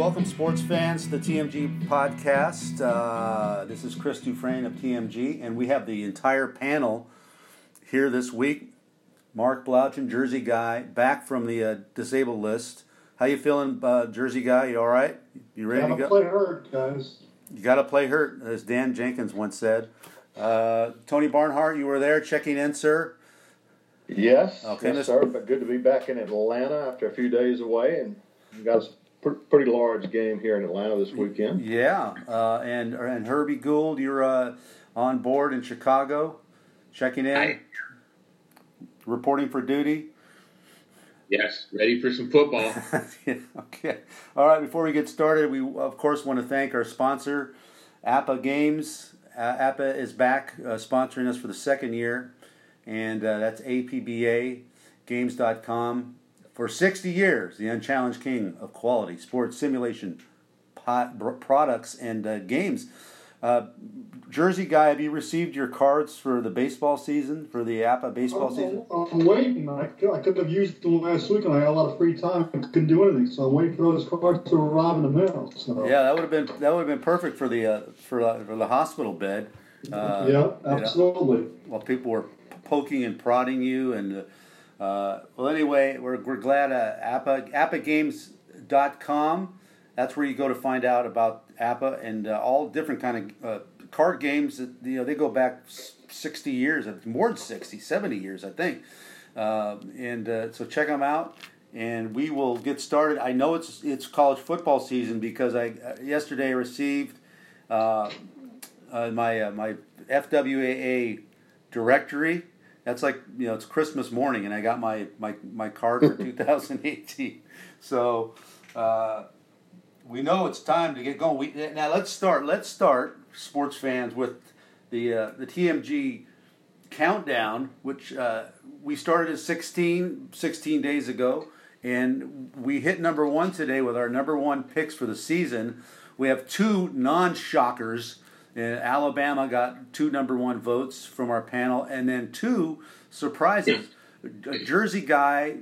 Okay, welcome, sports fans, to the TMG podcast. Uh, this is Chris Dufresne of TMG, and we have the entire panel here this week. Mark Blaudschun, Jersey guy, back from the uh, disabled list. How you feeling, uh, Jersey guy? You all right? You ready Gotta to go? play hurt, guys. You got to play hurt, as Dan Jenkins once said. Uh, Tony Barnhart, you were there checking in, sir. Yes, Okay, yes, sir. But good to be back in Atlanta after a few days away, and we got a pr- pretty large game here in Atlanta this weekend. Yeah, uh, and and Herbie Gould, you're uh, on board in Chicago, checking in, Hi. reporting for duty. Yes, ready for some football. Yeah, okay. All right. Before we get started, we of course want to thank our sponsor, APBA Games. Uh, APBA is back uh, sponsoring us for the second year, and uh, that's APBAGames.com. For 60 years, the unchallenged king of quality sports simulation pot, br- products and uh, games. Uh, Jersey guy, have you received your cards for the baseball season for the APBA baseball season? I'm, I'm waiting. I, could- I could have used them last week, and I had a lot of free time and couldn't do anything. So I'm waiting for those cards to arrive in the mail. So Yeah, that would have been that would have been perfect for the uh, for uh, for the hospital bed. Uh, yeah, you know, absolutely. while people were poking and prodding you, and uh, well, anyway, we're we're glad uh, APBA APBAGames.com. That's where you go to find out about APBA and uh, all different kind of uh, card games. That, you know, they go back sixty years, more than 60, 70 years, I think. Uh, and uh, so check them out. And we will get started. I know it's it's college football season because I uh, yesterday received uh, uh, my my FWAA directory. That's like you know it's Christmas morning, and I got my my, my card for 2018. So uh, we know it's time to get going. We now let's start. Let's start, sports fans, with the uh, the TMG countdown, which uh, we started at 16, 16 days ago, and we hit number one today with our number one picks for the season. We have two non-shockers. Uh, Alabama got two number one votes from our panel, and then two surprises. A Jersey guy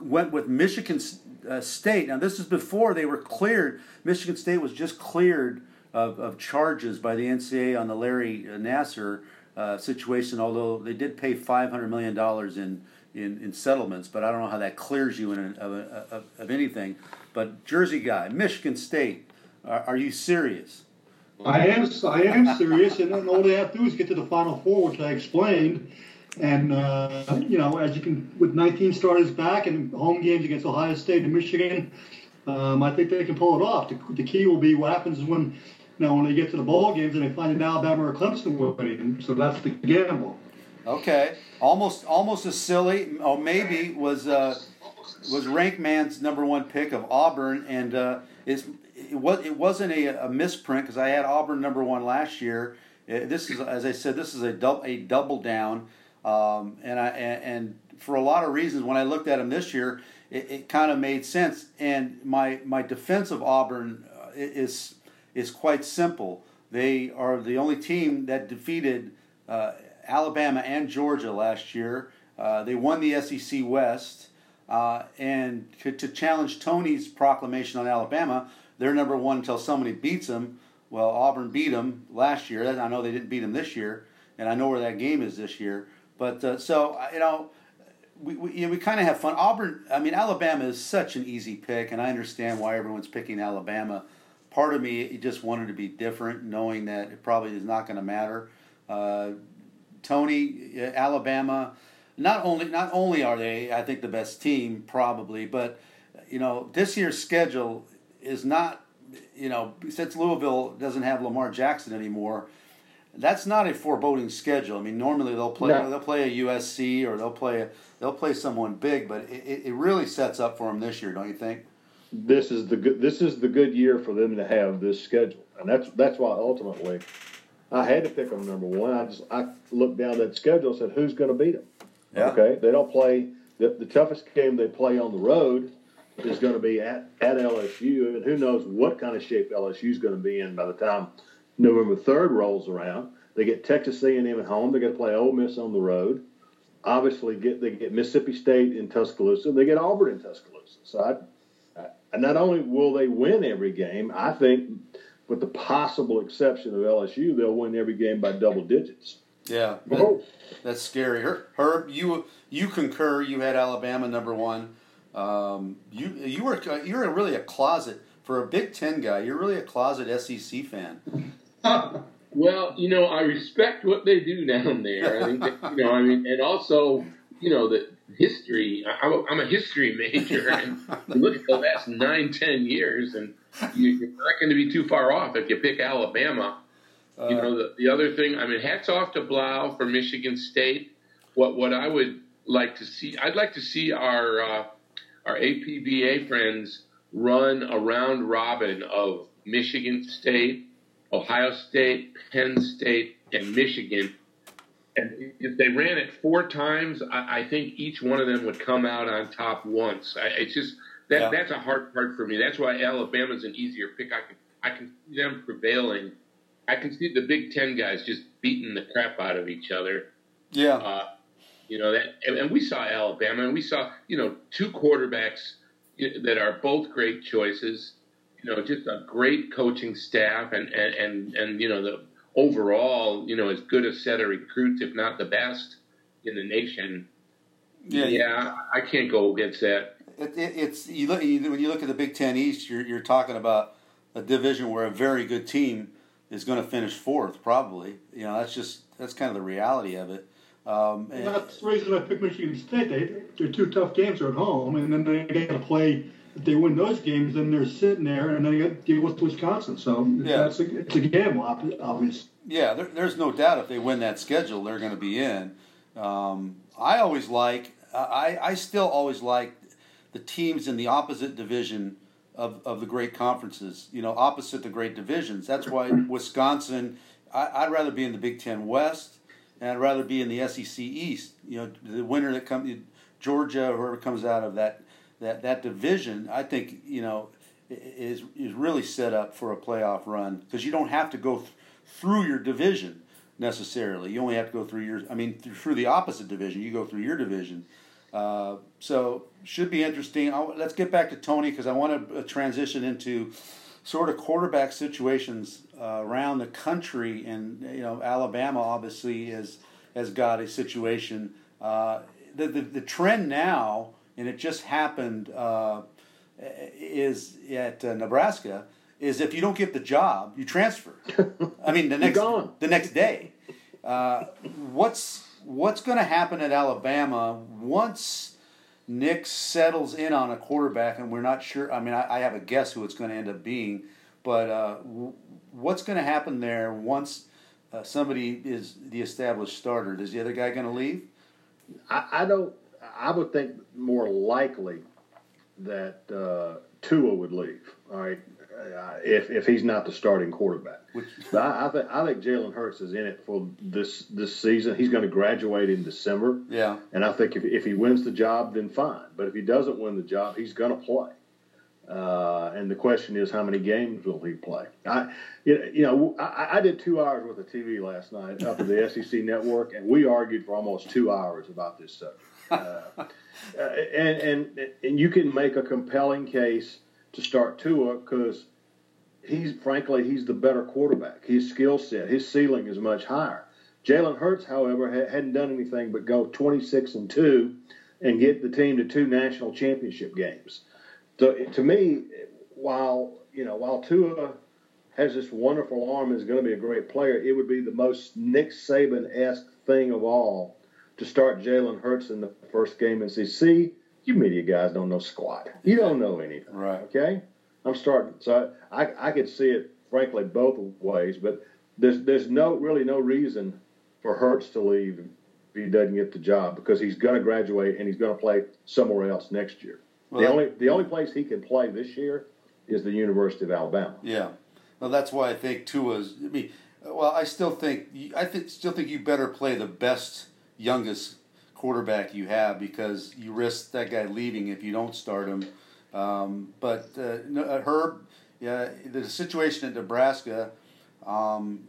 went with Michigan uh, State. Now, this is before they were cleared. Michigan State was just cleared of, of charges by the NCAA on the Larry uh, Nassar uh, situation, although they did pay $500 million in, in, in settlements, but I don't know how that clears you in of, of, of anything. But Jersey guy, Michigan State, are, are you serious? I am. I am serious, and then all they have to do is get to the Final Four, which I explained. And uh, you know, as you can, with 19 starters back and home games against Ohio State and Michigan, um, I think they can pull it off. The, the key will be what happens when, you know, when they get to the bowl games and they find an Alabama or Clemson winning. So that's the gamble. Okay, almost almost as silly, or maybe was uh, was Rank Man's number one pick of Auburn, and uh, it's, it was it wasn't a, a misprint because I had Auburn number one last year. Uh, this is, as I said, this is a double a double down, um, and I and, for a lot of reasons, when I looked at him this year, it, it kind of made sense. And my my defense of Auburn uh, is is quite simple. They are the only team that defeated uh, Alabama and Georgia last year. Uh, they won the SEC West. Uh, and to, to challenge Tony's proclamation on Alabama, they're number one until somebody beats them. Well, Auburn beat them last year. I know they didn't beat them this year, and I know where that game is this year. But uh, so you know, we we, you know, we kind of have fun. Auburn, I mean, Alabama is such an easy pick, and I understand why everyone's picking Alabama. Part of me just wanted to be different, knowing that it probably is not going to matter. Uh, Tony, uh, Alabama, not only not only are they, I think, the best team probably, but you know this year's schedule is not, you know, since Louisville doesn't have Lamar Jackson anymore, that's not a foreboding schedule. I mean, normally they'll play No. they'll play a USC or they'll play a, they'll play someone big, but it, it it really sets up for them this year, don't you think? This is the good. This is the good year for them to have this schedule, and that's that's why ultimately I had to pick them number one. I just I looked down that schedule and said, who's going to beat them? Yeah. Okay, they don't play. The, the toughest game they play on the road is going to be at, at LSU, and who knows what kind of shape LSU is going to be in by the time November third rolls around. They get Texas A&M at home. They got to play Ole Miss on the road. Obviously, get they get Mississippi State in Tuscaloosa. They get Auburn in Tuscaloosa. So I, I not only will they win every game, I think, with the possible exception of LSU, they'll win every game by double digits. Yeah, oh. that, that's scary. Herb, you you concur? You had Alabama number one. Um, you you were you're really a closet for a Big Ten guy. You're really a closet SEC fan. well, you know, I respect what they do down there. I you know, I mean, and also, you know, the history. I'm a, I'm a history major, and look at the last nine, ten years, and you, are not going to be too far off if you pick Alabama. Uh, you know, the, the other thing. I mean, hats off to Blau for Michigan State. What what I would like to see, I'd like to see our uh, our APBA friends run a round robin of Michigan State, Ohio State, Penn State, and Michigan. And if they ran it four times, I, I think each one of them would come out on top once. I, it's just that yeah. that's a hard part for me. That's why Alabama's an easier pick. I can I can see them prevailing. I can see the Big Ten guys just beating the crap out of each other. Yeah. Uh, you know that, and we saw Alabama, and we saw you know two quarterbacks that are both great choices. You know, just a great coaching staff, and and and, and you know the overall, you know, as good a set of recruits, if not the best in the nation. Yeah, yeah, I can't go against that. It, it, it's you look you, when you look at the Big Ten East, you're you're talking about a division where a very good team is going to finish fourth, probably. You know, that's just that's kind of the reality of it. Um, and that's the reason I picked Michigan State. They, they're two tough games. They're at home, and then they got to play. If they win those games, then they're sitting there, and then they got to deal with Wisconsin. So yeah. that's a, it's a gamble, obviously. Yeah, there, there's no doubt if they win that schedule, they're going to be in. Um, I always like. I, I still always like the teams in the opposite division of, of the great conferences. You know, opposite the great divisions. That's why Wisconsin. I, I'd rather be in the Big Ten West and I'd rather be in the SEC East. You know, the winner that comes, Georgia, whoever comes out of that that that division, I think you know is is really set up for a playoff run because you don't have to go th- through your division necessarily. You only have to go through your. I mean, through the opposite division, you go through your division. Uh, so should be interesting. I'll, let's get back to Tony because I want to uh, transition into sort of quarterback situations uh, around the country, and you know Alabama obviously is has got a situation. Uh, the, the, the trend now, and it just happened, uh, is at uh, Nebraska. Is if you don't get the job, you transfer. I mean, the next the next day. Uh, what's what's going to happen at Alabama once Nick settles in on a quarterback, and we're not sure. I mean, I, I have a guess who it's going to end up being, but uh, what's going to happen there once uh, somebody is the established starter? Is the other guy going to leave? I, I, don't. I would think more likely that uh, Tua would leave. All right, if if he's not the starting quarterback. Which, but I, I think I think Jalen Hurts is in it for this this season. He's going to graduate in December. Yeah, and I think if if he wins the job, then fine. But if he doesn't win the job, he's going to play. Uh, and the question is, how many games will he play? I, you know, I, I did two hours worth of TV last night up at the SEC network, and we argued for almost two hours about this subject. Uh, uh, and, and and you can make a compelling case to start Tua because he's frankly he's the better quarterback. His skill set, his ceiling is much higher. Jalen Hurts, however, hadn't done anything but go 26 and two and get the team to two national championship games. So to me, while you know while Tua has this wonderful arm and is going to be a great player, it would be the most Nick Saban esque thing of all to start Jalen Hurts in the first game and say, see, you media guys don't know squat. You don't know anything. Right. Okay? I'm starting. So I, I, I could see it, frankly, both ways, but there's, there's no really no reason for Hurts to leave if he doesn't get the job because he's going to graduate and he's going to play somewhere else next year. Well, the only the only place he can play this year is the University of Alabama. Yeah, well, that's why I think Tua's. I mean, well, I still think I think still think you better play the best youngest quarterback you have because you risk that guy leaving if you don't start him. Um, but uh, uh, Herb, yeah, the situation at Nebraska. Um,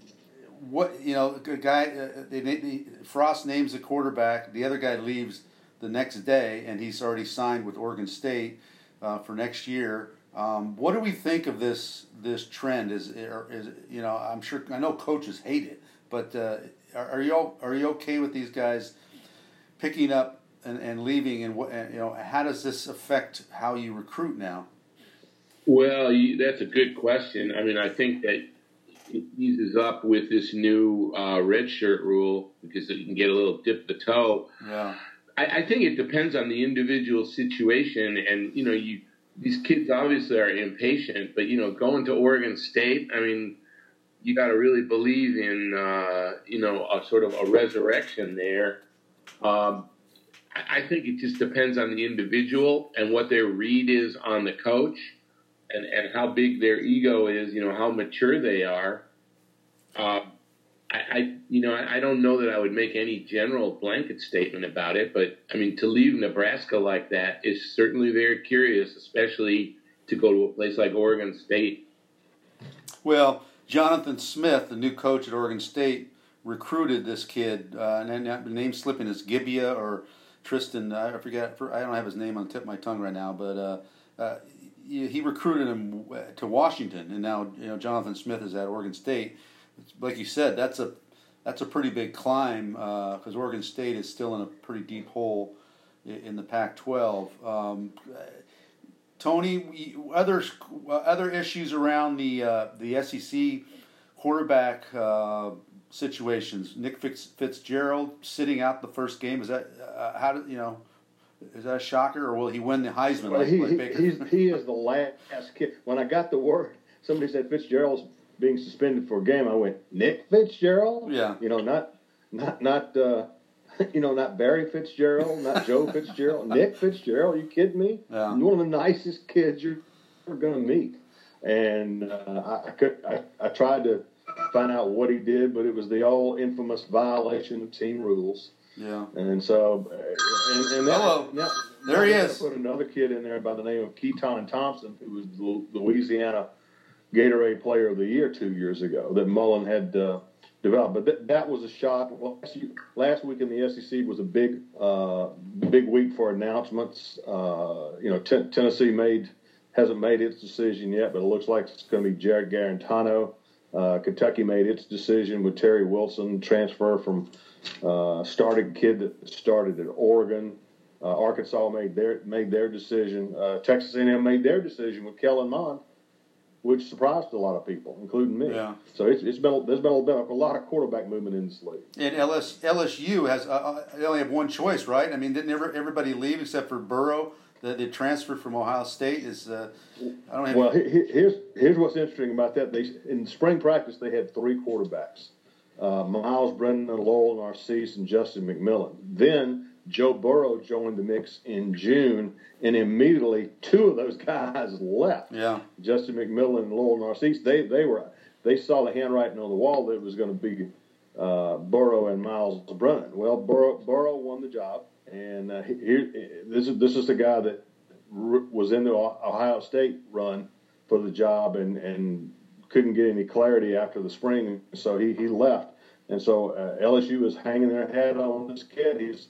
what you know, a guy, uh, they, they, Frost names the quarterback. The other guy leaves the next day, and he's already signed with Oregon State uh, for next year. Um, what do we think of this this trend? Is is you know I'm sure I know coaches hate it, but uh, are, are you are you okay with these guys picking up and, and leaving? And what you know how does this affect how you recruit now? Well, that's a good question. I mean, I think that it eases up with this new uh, red shirt rule because you can get a little dip the toe. Yeah. I, I think it depends on the individual situation, and you know, you these kids obviously are impatient, but you know, going to Oregon State, I mean, you got to really believe in uh, you know a sort of a resurrection there. Um, I, think it just depends on the individual and what their read is on the coach and, and how big their ego is, you know, how mature they are. Uh, I, I, you know, I, I don't know that I would make any general blanket statement about it, but I mean, to leave Nebraska like that is certainly very curious, especially to go to a place like Oregon State. Well, Jonathan Smith, the new coach at Oregon State, recruited this kid, uh, and the name slipping is Gebbia or Tristan. I forget. I don't have his name on the tip of my tongue right now, but uh, uh, he recruited him to Washington, and now you know Jonathan Smith is at Oregon State. Like you said, that's a that's a pretty big climb because uh, Oregon State is still in a pretty deep hole in the Pac-12. Um, Tony, other other issues around the uh, the SEC quarterback uh, situations. Nick Fitzgerald sitting out the first game. Is that uh, how did you know? Is that a shocker, or will he win the Heisman? Well, like, he, like he's, he is the last kid. When I got the word, somebody said Fitzgerald's being suspended for a game. I went, Nick Fitzgerald? Yeah. You know, not not not uh, you know, not Barry Fitzgerald, not Joe Fitzgerald, Nick Fitzgerald. Are you kidding me? Yeah. One of the nicest kids you're ever going to meet. And uh, I, I could I, I tried to find out what he did, but it was the all infamous violation of team rules. Yeah. And so, uh, and, and that, Hello. Now, there he is. Put another kid in there by the name of Keytaon Thompson, who was the Louisiana Gatorade Player of the Year two years ago that Mullen had uh, developed. But th- that was a shock. Last, last week in the SEC was a big, uh, big week for announcements. Uh, you know, t- Tennessee made hasn't made its decision yet, but it looks like it's going to be Jarrett Guarantano. Uh, Kentucky made its decision with Terry Wilson transfer from uh, started kid that started at Oregon. Uh, Arkansas made their made their decision. Uh, Texas A&M made their decision with Kellen Mond, which surprised a lot of people, including me. Yeah. So it's, it's been there's been a, been a lot of quarterback movement in this league. And LS, LSU has uh, uh, they only have one choice, right? I mean, didn't ever, everybody leave except for Burrow? The, the transfer from Ohio State is. Uh, I don't have. Well, here's here's what's interesting about that. They in spring practice they had three quarterbacks uh, Myles Brennan, Lowell Narcisse, and Justin McMillan. Then Joe Burrow joined the mix in June, and immediately two of those guys left. Yeah, Justin McMillan and Lowell Narcisse. They they were they saw the handwriting on the wall that it was going to be uh, Burrow and Myles Brennan. Well, Burrow, Burrow won the job, and uh, here this is this is the guy that was in the Ohio State run for the job and and couldn't get any clarity after the spring, so he, he left. And so uh, LSU is hanging their head on this kid. He's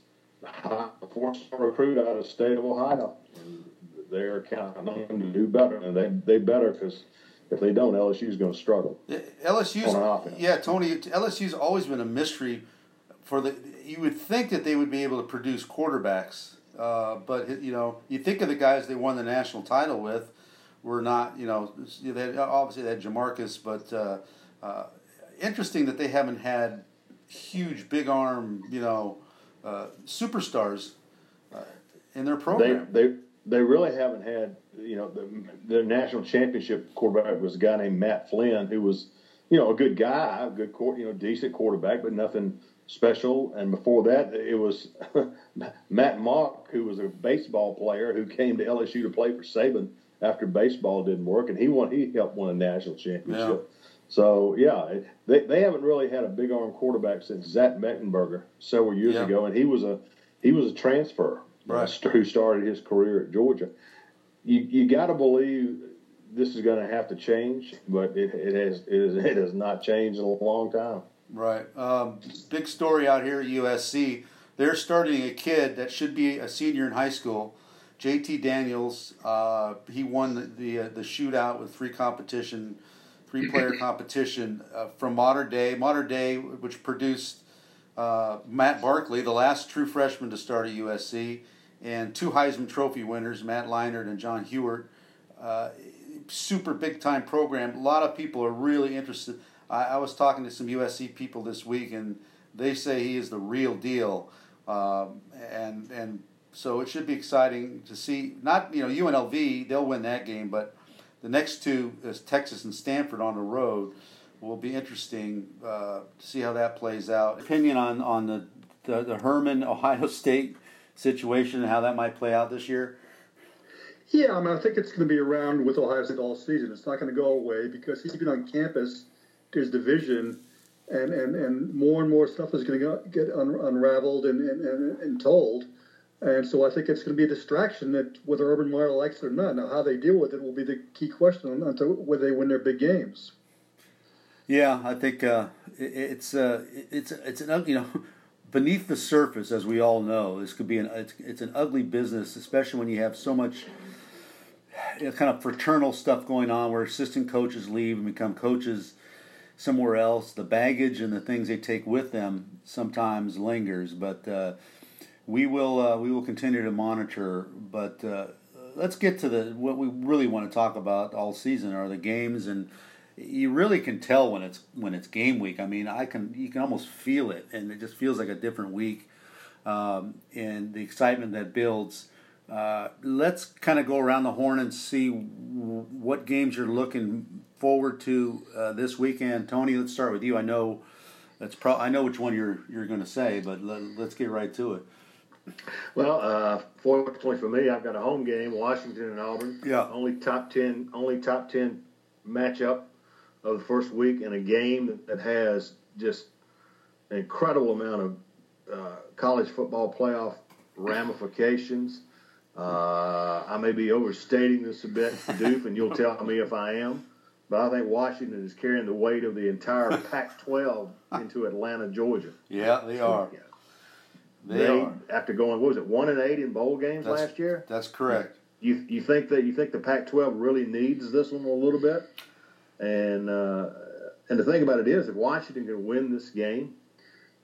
a four-star recruit out of the state of Ohio. And they're counting on him to do better, and they they better because if they don't, LSU is going to struggle. LSU's yeah, Tony. LSU's always been a mystery for the. You would think that they would be able to produce quarterbacks, uh, but you know, you think of the guys they won the national title with were not, you know, they had, obviously they had Jamarcus, but uh, uh, interesting that they haven't had huge, big arm, you know, uh, superstars uh, in their program. They, they they really haven't had, you know, the, the national championship quarterback was a guy named Matt Flynn, who was, you know, a good guy, a good, court you know, decent quarterback, but nothing special. And before that, it was Matt Mauck, who was a baseball player who came to LSU to play for Saban after baseball didn't work, and he won. He helped win a national championship. Yeah. So yeah, they they haven't really had a big arm quarterback since Zach Mettenberger several years yeah. ago, and he was a he was a transfer right. who started his career at Georgia. You you got to believe this is going to have to change, but it, it has it, is, it has not changed in a long time. Right. Um, big story out here at USC. They're starting a kid that should be a senior in high school JT Daniels, uh, he won the the, uh, the shootout with three competition, three player competition uh, from Mater Dei. Mater Dei, which produced uh, Matt Barkley, the last true freshman to start at USC, and two Heisman Trophy winners, Matt Leinart and John Huarte. Uh, super big time program. A lot of people are really interested. I, I, was talking to some USC people this week, and they say he is the real deal. Um, and and so it should be exciting to see. Not you know UNLV, they'll win that game, but the next two is Texas and Stanford on the road. Will be interesting uh, to see how that plays out. Opinion on on the the, the Herman Ohio State situation and how that might play out this year. Yeah, I mean, I think it's going to be around with Ohio State all season. It's not going to go away because he's been on campus, there's division, and, and, and more and more stuff is going to get un- unraveled and, and, and, and told. And so I think it's going to be a distraction that whether Urban Meyer likes it or not. Now, how they deal with it will be the key question until whether they win their big games. Yeah, I think uh, it, it's uh, it's it's an you know beneath the surface, as we all know, this could be an it's, it's an ugly business, especially when you have so much you know, kind of fraternal stuff going on where assistant coaches leave and become coaches somewhere else. The baggage and the things they take with them sometimes lingers, but uh, we will uh, we will continue to monitor. But uh, let's get to the what we really want to talk about all season are the games and you really can tell when it's when it's game week. I mean, I can you can almost feel it, and it just feels like a different week, um, and the excitement that builds. Uh, let's kind of go around the horn and see w- what games you're looking forward to uh, this weekend. Tony, let's start with you. I know that's pro- I know which one you're you're going to say, but let, us get right to it. Well, uh, fortunately for me, I've got a home game, Washington and Auburn. Yeah. Only top ten, only top ten matchup of the first week in a game that has just an incredible amount of uh, college football playoff ramifications. Uh, I may be overstating this a bit, Doof, and you'll tell me if I am. But I think Washington is carrying the weight of the entire Pac-12 into Atlanta, Georgia. Yeah, they are. Yeah. They, they are. After going, what was it, one and eight in bowl games that's, last year? That's correct. You you think that you think the Pac-12 really needs this one a little bit? And uh, and the thing about it is, if Washington can win this game,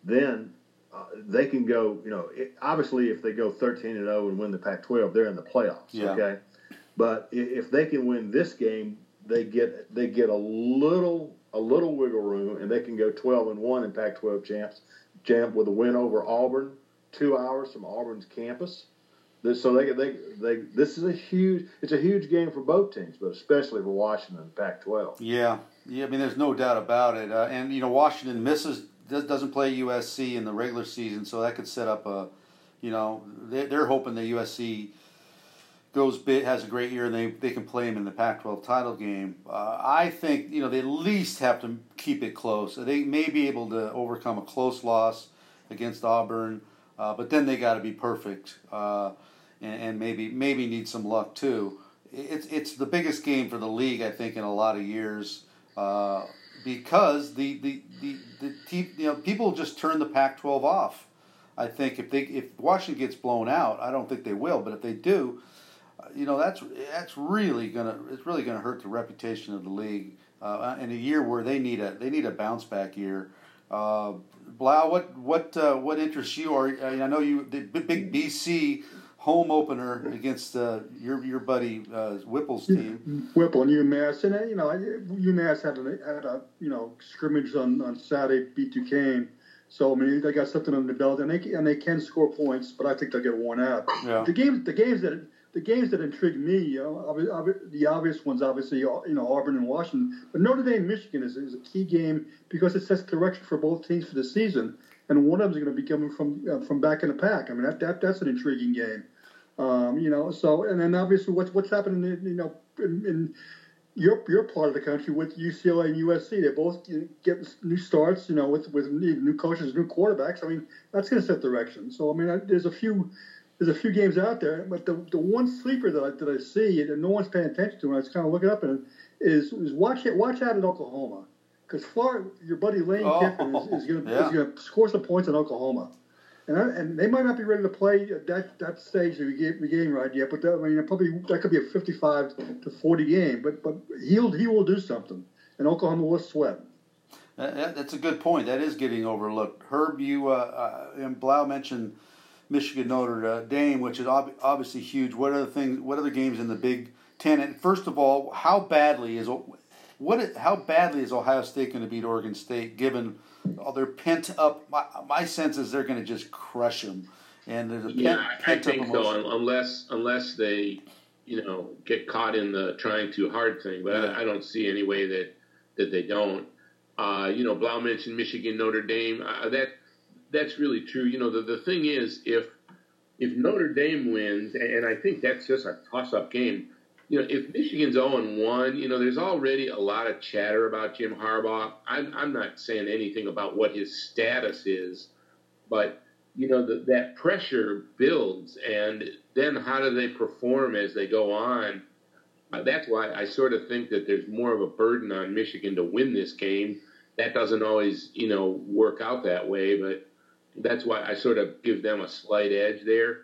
then uh, they can go. You know, it, obviously, if they go 13 and 0 and win the Pac-12, they're in the playoffs. Yeah. Okay, but if they can win this game, they get they get a little a little wiggle room, and they can go 12 and one in Pac-12 champs champ with a win over Auburn, two hours from Auburn's campus. This, so they, they, they, this is a huge, it's a huge game for both teams, but especially for Washington and Pac-12. Yeah, yeah. I mean, there's no doubt about it. Uh, and you know, Washington misses doesn't play USC in the regular season, so that could set up a, you know, they're, they're hoping that USC goes big, has a great year, and they they can play him in the Pac-12 title game. Uh, I think you know they at least have to keep it close. They may be able to overcome a close loss against Auburn, uh, but then they got to be perfect. Uh, and, and maybe maybe need some luck too. It's it's the biggest game for the league, I think, in a lot of years. Uh, because the, the, the, the, you know people just turn the Pac-12 off. I think if they if Washington gets blown out, I don't think they will, but if they do, you know that's that's really gonna it's really gonna hurt the reputation of the league uh, in a year where they need a they need a bounce back year. Uh, Blau, what what uh, what interests you? Or I know you the big BC home opener against uh, your your buddy uh, Whipple's team. Whipple and UMass, and uh, you know UMass had a, had a you know scrimmage on, on Saturday, beat Duquesne. So I mean they got something on the belt, and they and they can score points, but I think they'll get worn out. Yeah. The games the games that the games that intrigue me, you know, the obvious ones obviously you know Auburn and Washington, but Notre Dame Michigan is, is a key game because it sets direction for both teams for the season, and one of them is going to be coming from uh, from back in the pack. I mean that, that that's an intriguing game. Um, you know, so and then obviously what's what's happening, in, you know, in, in your your part of the country with UCLA and USC. They both get new starts, you know, with with new coaches, new quarterbacks. I mean, that's going to set direction. So I mean, there's a few there's a few games out there, but the the one sleeper that I that I see and no one's paying attention to, and I was kind of looking up and is is watch it watch out at Oklahoma because Florida, your buddy Lane oh, Kiffin is, is going yeah. to score some points in Oklahoma. and, I, and they might not be ready to play at that, that stage of the game right yet. But that, I mean, probably that could be a 55 to 40 game. But but he'll he will do something, and Oklahoma will sweat. That, that's a good point. That is getting overlooked. Herb, you uh, uh, and Blau mentioned Michigan Notre Dame, which is ob- obviously huge. What other things? What other games in the Big Ten? And first of all, how badly is what? How badly is Ohio State going to beat Oregon State? Given all their pent up, my, my sense is they're going to just crush them. And there's a pent, yeah, pent I think so. Unless unless they, you know, get caught in the trying too hard thing. But yeah. I, I don't see any way that that they don't. Uh, you know, Blau mentioned Michigan, Notre Dame. Uh, that that's really true. You know, the the thing is, if if Notre Dame wins, and I think that's just a toss up game. You know, if Michigan's 0 1, you know, there's already a lot of chatter about Jim Harbaugh. I'm, I'm not saying anything about what his status is, but, you know, the, that pressure builds. And then how do they perform as they go on? Uh, that's why I sort of think that there's more of a burden on Michigan to win this game that doesn't always, you know, work out that way, but that's why I sort of give them a slight edge there.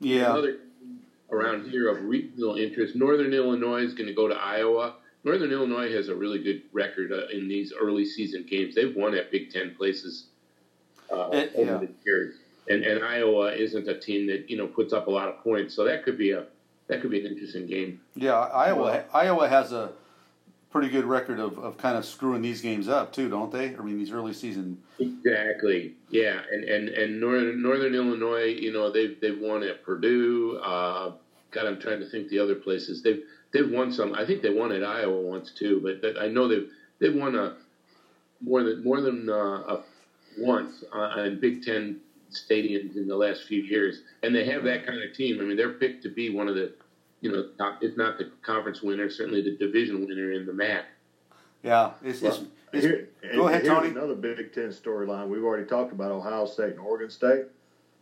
Yeah. Another around here of regional interest, Northern Illinois is going to go to Iowa. Northern Illinois has a really good record uh, in these early season games. They've won at Big Ten places uh, it, over yeah. the years, and and Iowa isn't a team that you know puts up a lot of points, so that could be a that could be an interesting game. Yeah, Iowa well, Iowa has a pretty good record of, of kind of screwing these games up too, don't they? I mean, these early season. Exactly. Yeah, and and and Northern Northern Illinois, you know, they've they've won at Purdue. Uh, God, I'm trying to think the other places they've they've won some. I think they won at Iowa once too, but I know they've they've won a more than more than uh, a, once on Big Ten stadiums in the last few years, and they have that kind of team. I mean, they're picked to be one of the you know, if not the conference winner, certainly the division winner in the MAC. Yeah, it's, well, it's, here, go ahead, here's Tony. Another Big Ten storyline. We've already talked about Ohio State and Oregon State.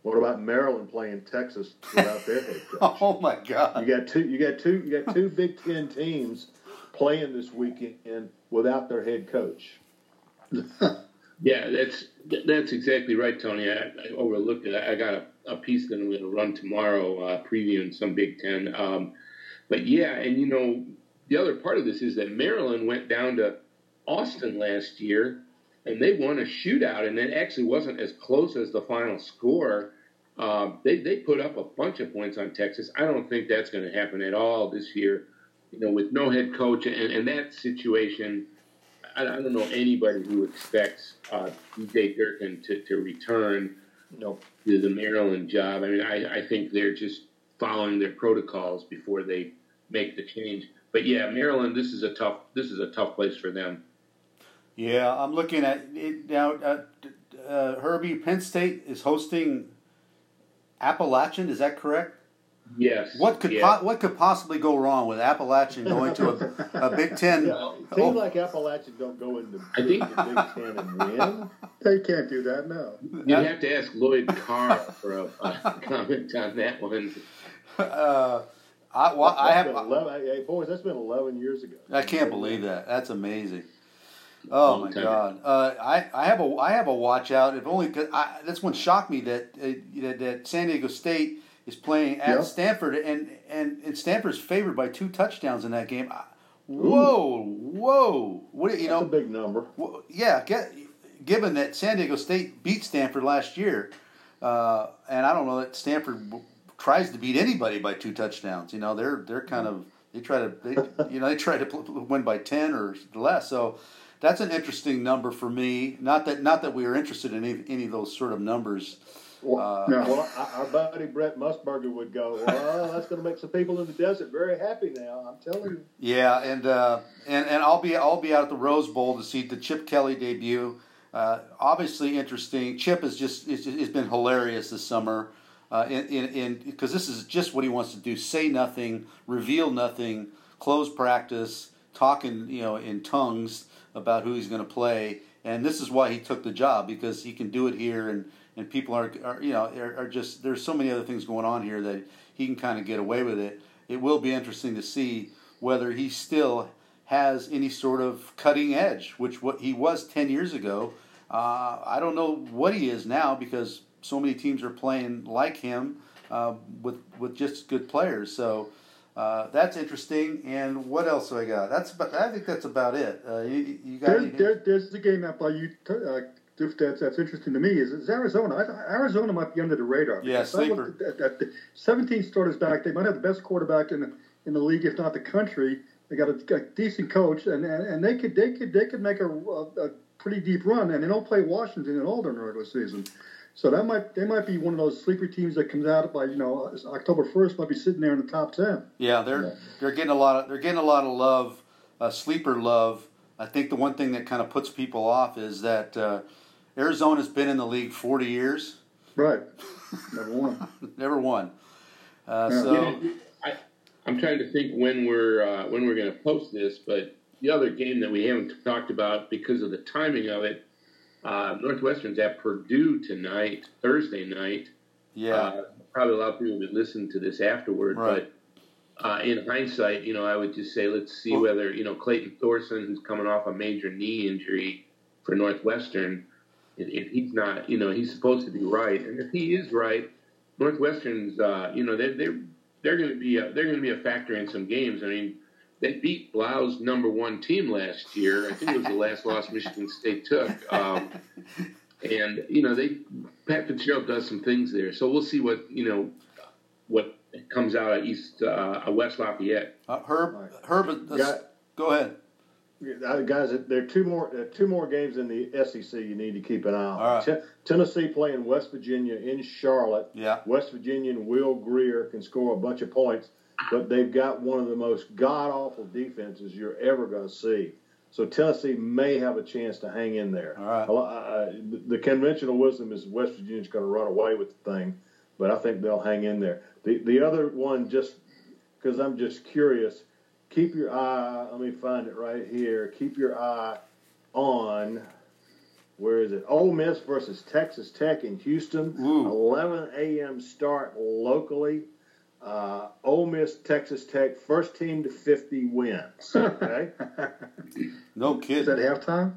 What about Maryland playing Texas without their head coach? oh my God! You got two. You got two. You got two Big Ten teams playing this weekend without their head coach. yeah, that's that's exactly right, Tony. I, I overlooked it. I, I got a a piece that I'm going to run tomorrow, uh, previewing some Big Ten. Um, but yeah, and you know, the other part of this is that Maryland went down to Austin last year, and they won a shootout, and it actually wasn't as close as the final score. Uh, they they put up a bunch of points on Texas. I don't think that's going to happen at all this year. You know, with no head coach and, and that situation, I, I don't know anybody who expects uh, DJ Durkin to, to return nope. to the Maryland job. I mean, I, I think they're just following their protocols before they make the change. But yeah, Maryland, this is a tough this is a tough place for them. Yeah, I'm looking at it now. Uh, uh, Herbie, Penn State is hosting Appalachian. Is that correct? Yes. What could yeah. po- what could possibly go wrong with Appalachian going to a, a Big Ten? Yeah, it seems oh. like Appalachian don't go into I think, the Big Ten and win. They can't do that, no. You have to ask Lloyd Carr for a, a comment on that one. Uh, I, well, I have 11, hey, boys. That's been eleven years ago. I can't believe that. That's amazing. Oh my God! Uh, I I have a I have a watch out. If only cause I, that's what shocked me that, uh, that that San Diego State is playing at Stanford, and, and, and Stanford's favored by two touchdowns in that game. Whoa, Ooh. whoa! What you That's know? a big number. yeah, get, given that San Diego State beat Stanford last year, uh, and I don't know that Stanford tries to beat anybody by two touchdowns. You know, they're they're kind of they try to they, you know they try to win by ten or less. So that's an interesting number for me. Not that not that we are interested in any, any of those sort of numbers. Well, uh, no. well, our buddy Brent Musburger would go, well, that's going to make some people in the desert very happy now. I'm telling you. Yeah, and uh, and and I'll be I'll be out at the Rose Bowl to see the Chip Kelly debut. Uh, obviously interesting. Chip has just it's, it's been hilarious this summer. Uh, in in because this is just what he wants to do: say nothing, reveal nothing, close practice, talking you know in tongues about who he's going to play, and this is why he took the job because he can do it here and and people are, are you know are, are, just there's so many other things going on here that he can kind of get away with it. It will be interesting to see whether he still has any sort of cutting edge, which what he was ten years ago. Uh, I don't know what he is now because so many teams are playing like him uh, with with just good players. So. Uh, that's interesting. And what else do I got? That's about, I think that's about it. Uh, you, you got there, there, there's the game that by you uh, that's, that's interesting to me is, is Arizona. I, Arizona might be under the radar. Yeah, sleeper. At, at, at 17 starters back. They might have the best quarterback in the, in the league, if not the country. They got a, a decent coach, and, and, and they could they could they could make a, a, a pretty deep run. And they don't play Washington at all during the regular season. So that might they might be one of those sleeper teams that comes out by you know October first might be sitting there in the top ten. Yeah, they're yeah. they're getting a lot of they're getting a lot of love, uh, sleeper love. I think the one thing that kind of puts people off is that uh, Arizona's been in the league forty years. Right, never won. never won. Uh, yeah. So I, am trying to think when we're uh, when we're going to post this, but the other game that we haven't talked about because of the timing of it uh, Northwestern's at Purdue tonight, Thursday night. Yeah. Uh, probably a lot of people would listen to this afterward, right. but uh, in hindsight, you know, I would just say let's see well, whether you know Clayton Thorson, who's coming off a major knee injury for Northwestern, if, if he's not, you know, he's supposed to be right, and if he is right, Northwestern's, uh, you know, they're they're they're going to be a, they're going to be a factor in some games. I mean they beat Blau's number one team last year. I think it was the last loss Michigan State took. Um, and you know, they Pat Fitzgerald does some things there, so we'll see what you know what comes out of East uh, West Lafayette. Uh, Herb, Herb, go ahead. Guys, there are two more uh, two more games in the SEC you need to keep an eye on. T- Tennessee playing West Virginia in Charlotte. Yeah. West Virginian Will Grier can score a bunch of points but they've got one of the most god awful defenses you're ever going to see. So Tennessee may have a chance to hang in there. All right. the conventional wisdom is West Virginia's going to run away with the thing, but I think they'll hang in there. The the other one, just because I'm just curious, keep your eye. Let me find it right here. Keep your eye on. Where is it? Ole Miss versus Texas Tech in Houston. Ooh. 11 a.m. start locally. Uh, Ole Miss, Texas Tech, first team to 50 wins. Okay? no kidding. Is that halftime?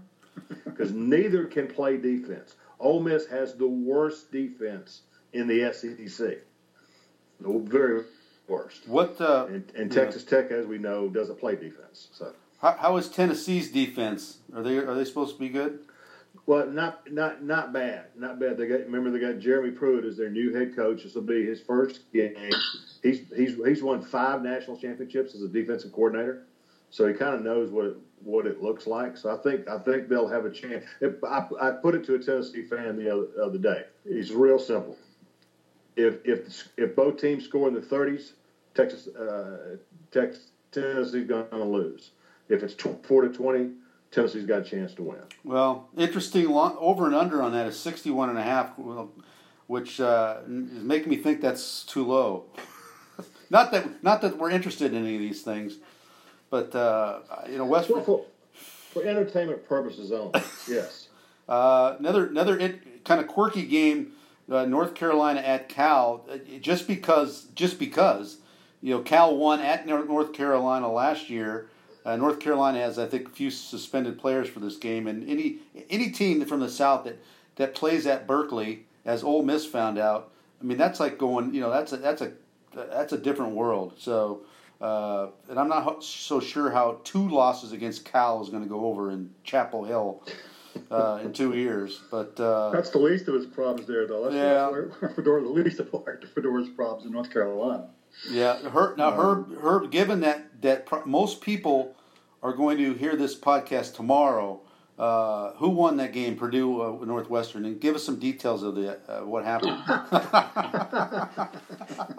Because neither can play defense. Ole Miss has the worst defense in the SEC. The very worst. What? Uh, and, and Texas yeah. Tech, as we know, doesn't play defense. So. How, how is Tennessee's defense? Are they are they supposed to be good? Well, not not not bad, not bad. They got remember they got Jeremy Pruitt as their new head coach. This will be his first game. He's he's he's won five national championships as a defensive coordinator, so he kind of knows what it, what it looks like. So I think I think they'll have a chance. If, I, I put it to a Tennessee fan the other, other day. It's real simple. If if if both teams score in the 30s, Texas uh, Texas Tennessee's going to lose. If it's four to 20 Tennessee's got a chance to win. Well, interesting. Long, over and under on that is 61 and a half, which uh, is making me think that's too low. not that not that we're interested in any of these things, but uh, you know, West for, for, for entertainment purposes only. yes. Uh, another another it, kind of quirky game. Uh, North Carolina at Cal, uh, just because just because you know Cal won at North Carolina last year uh, North Carolina has, I think, a few suspended players for this game, and any any team from the South that, that plays at Berkeley, as Ole Miss found out, I mean, that's like going, you know, that's a that's a that's a different world. So, uh, and I'm not so sure how two losses against Cal is going to go over in Chapel Hill. Uh, in two years, but uh, that's the least of his problems there, though. That's yeah, Fedora, the least of Fedora's problems in North Carolina. Yeah, Herb, now Herb, Herb, given that that pro- most people are going to hear this podcast tomorrow, uh, who won that game, Purdue uh, Northwestern, and give us some details of the uh, what happened.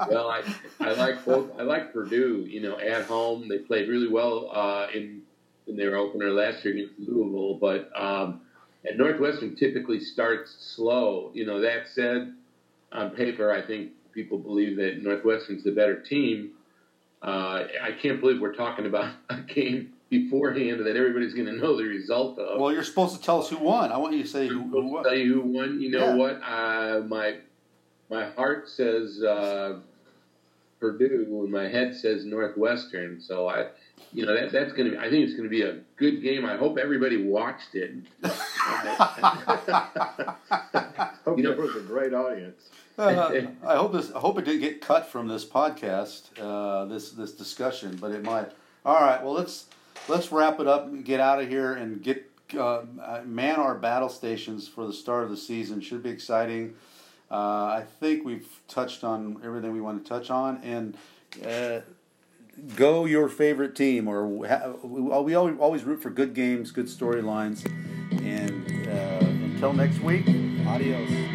well, I, I like both. I like Purdue. You know, at home they played really well uh, in in their opener last year against Louisville, but um, and Northwestern typically starts slow. You know, that said, on paper, I think people believe that Northwestern's the better team. Uh, I can't believe we're talking about a game beforehand that everybody's going to know the result of. Well, you're supposed to tell us who won. I want you to say who, who won. Tell you who won. You know yeah. what? Uh, my my heart says uh, Purdue, and my head says Northwestern. So I, you know, that that's going to. I think it's going to be a good game. I hope everybody watched it. I hope You know- that was a great audience. Uh, I hope this. I hope it didn't get cut from this podcast. Uh, this this discussion, but it might. All right. Well, let's let's wrap it up and get out of here and get uh, man our battle stations for the start of the season. Should be exciting. Uh, I think we've touched on everything we want to touch on, and uh, go your favorite team. Or we always root for good games, good storylines, and uh, until next week, adios.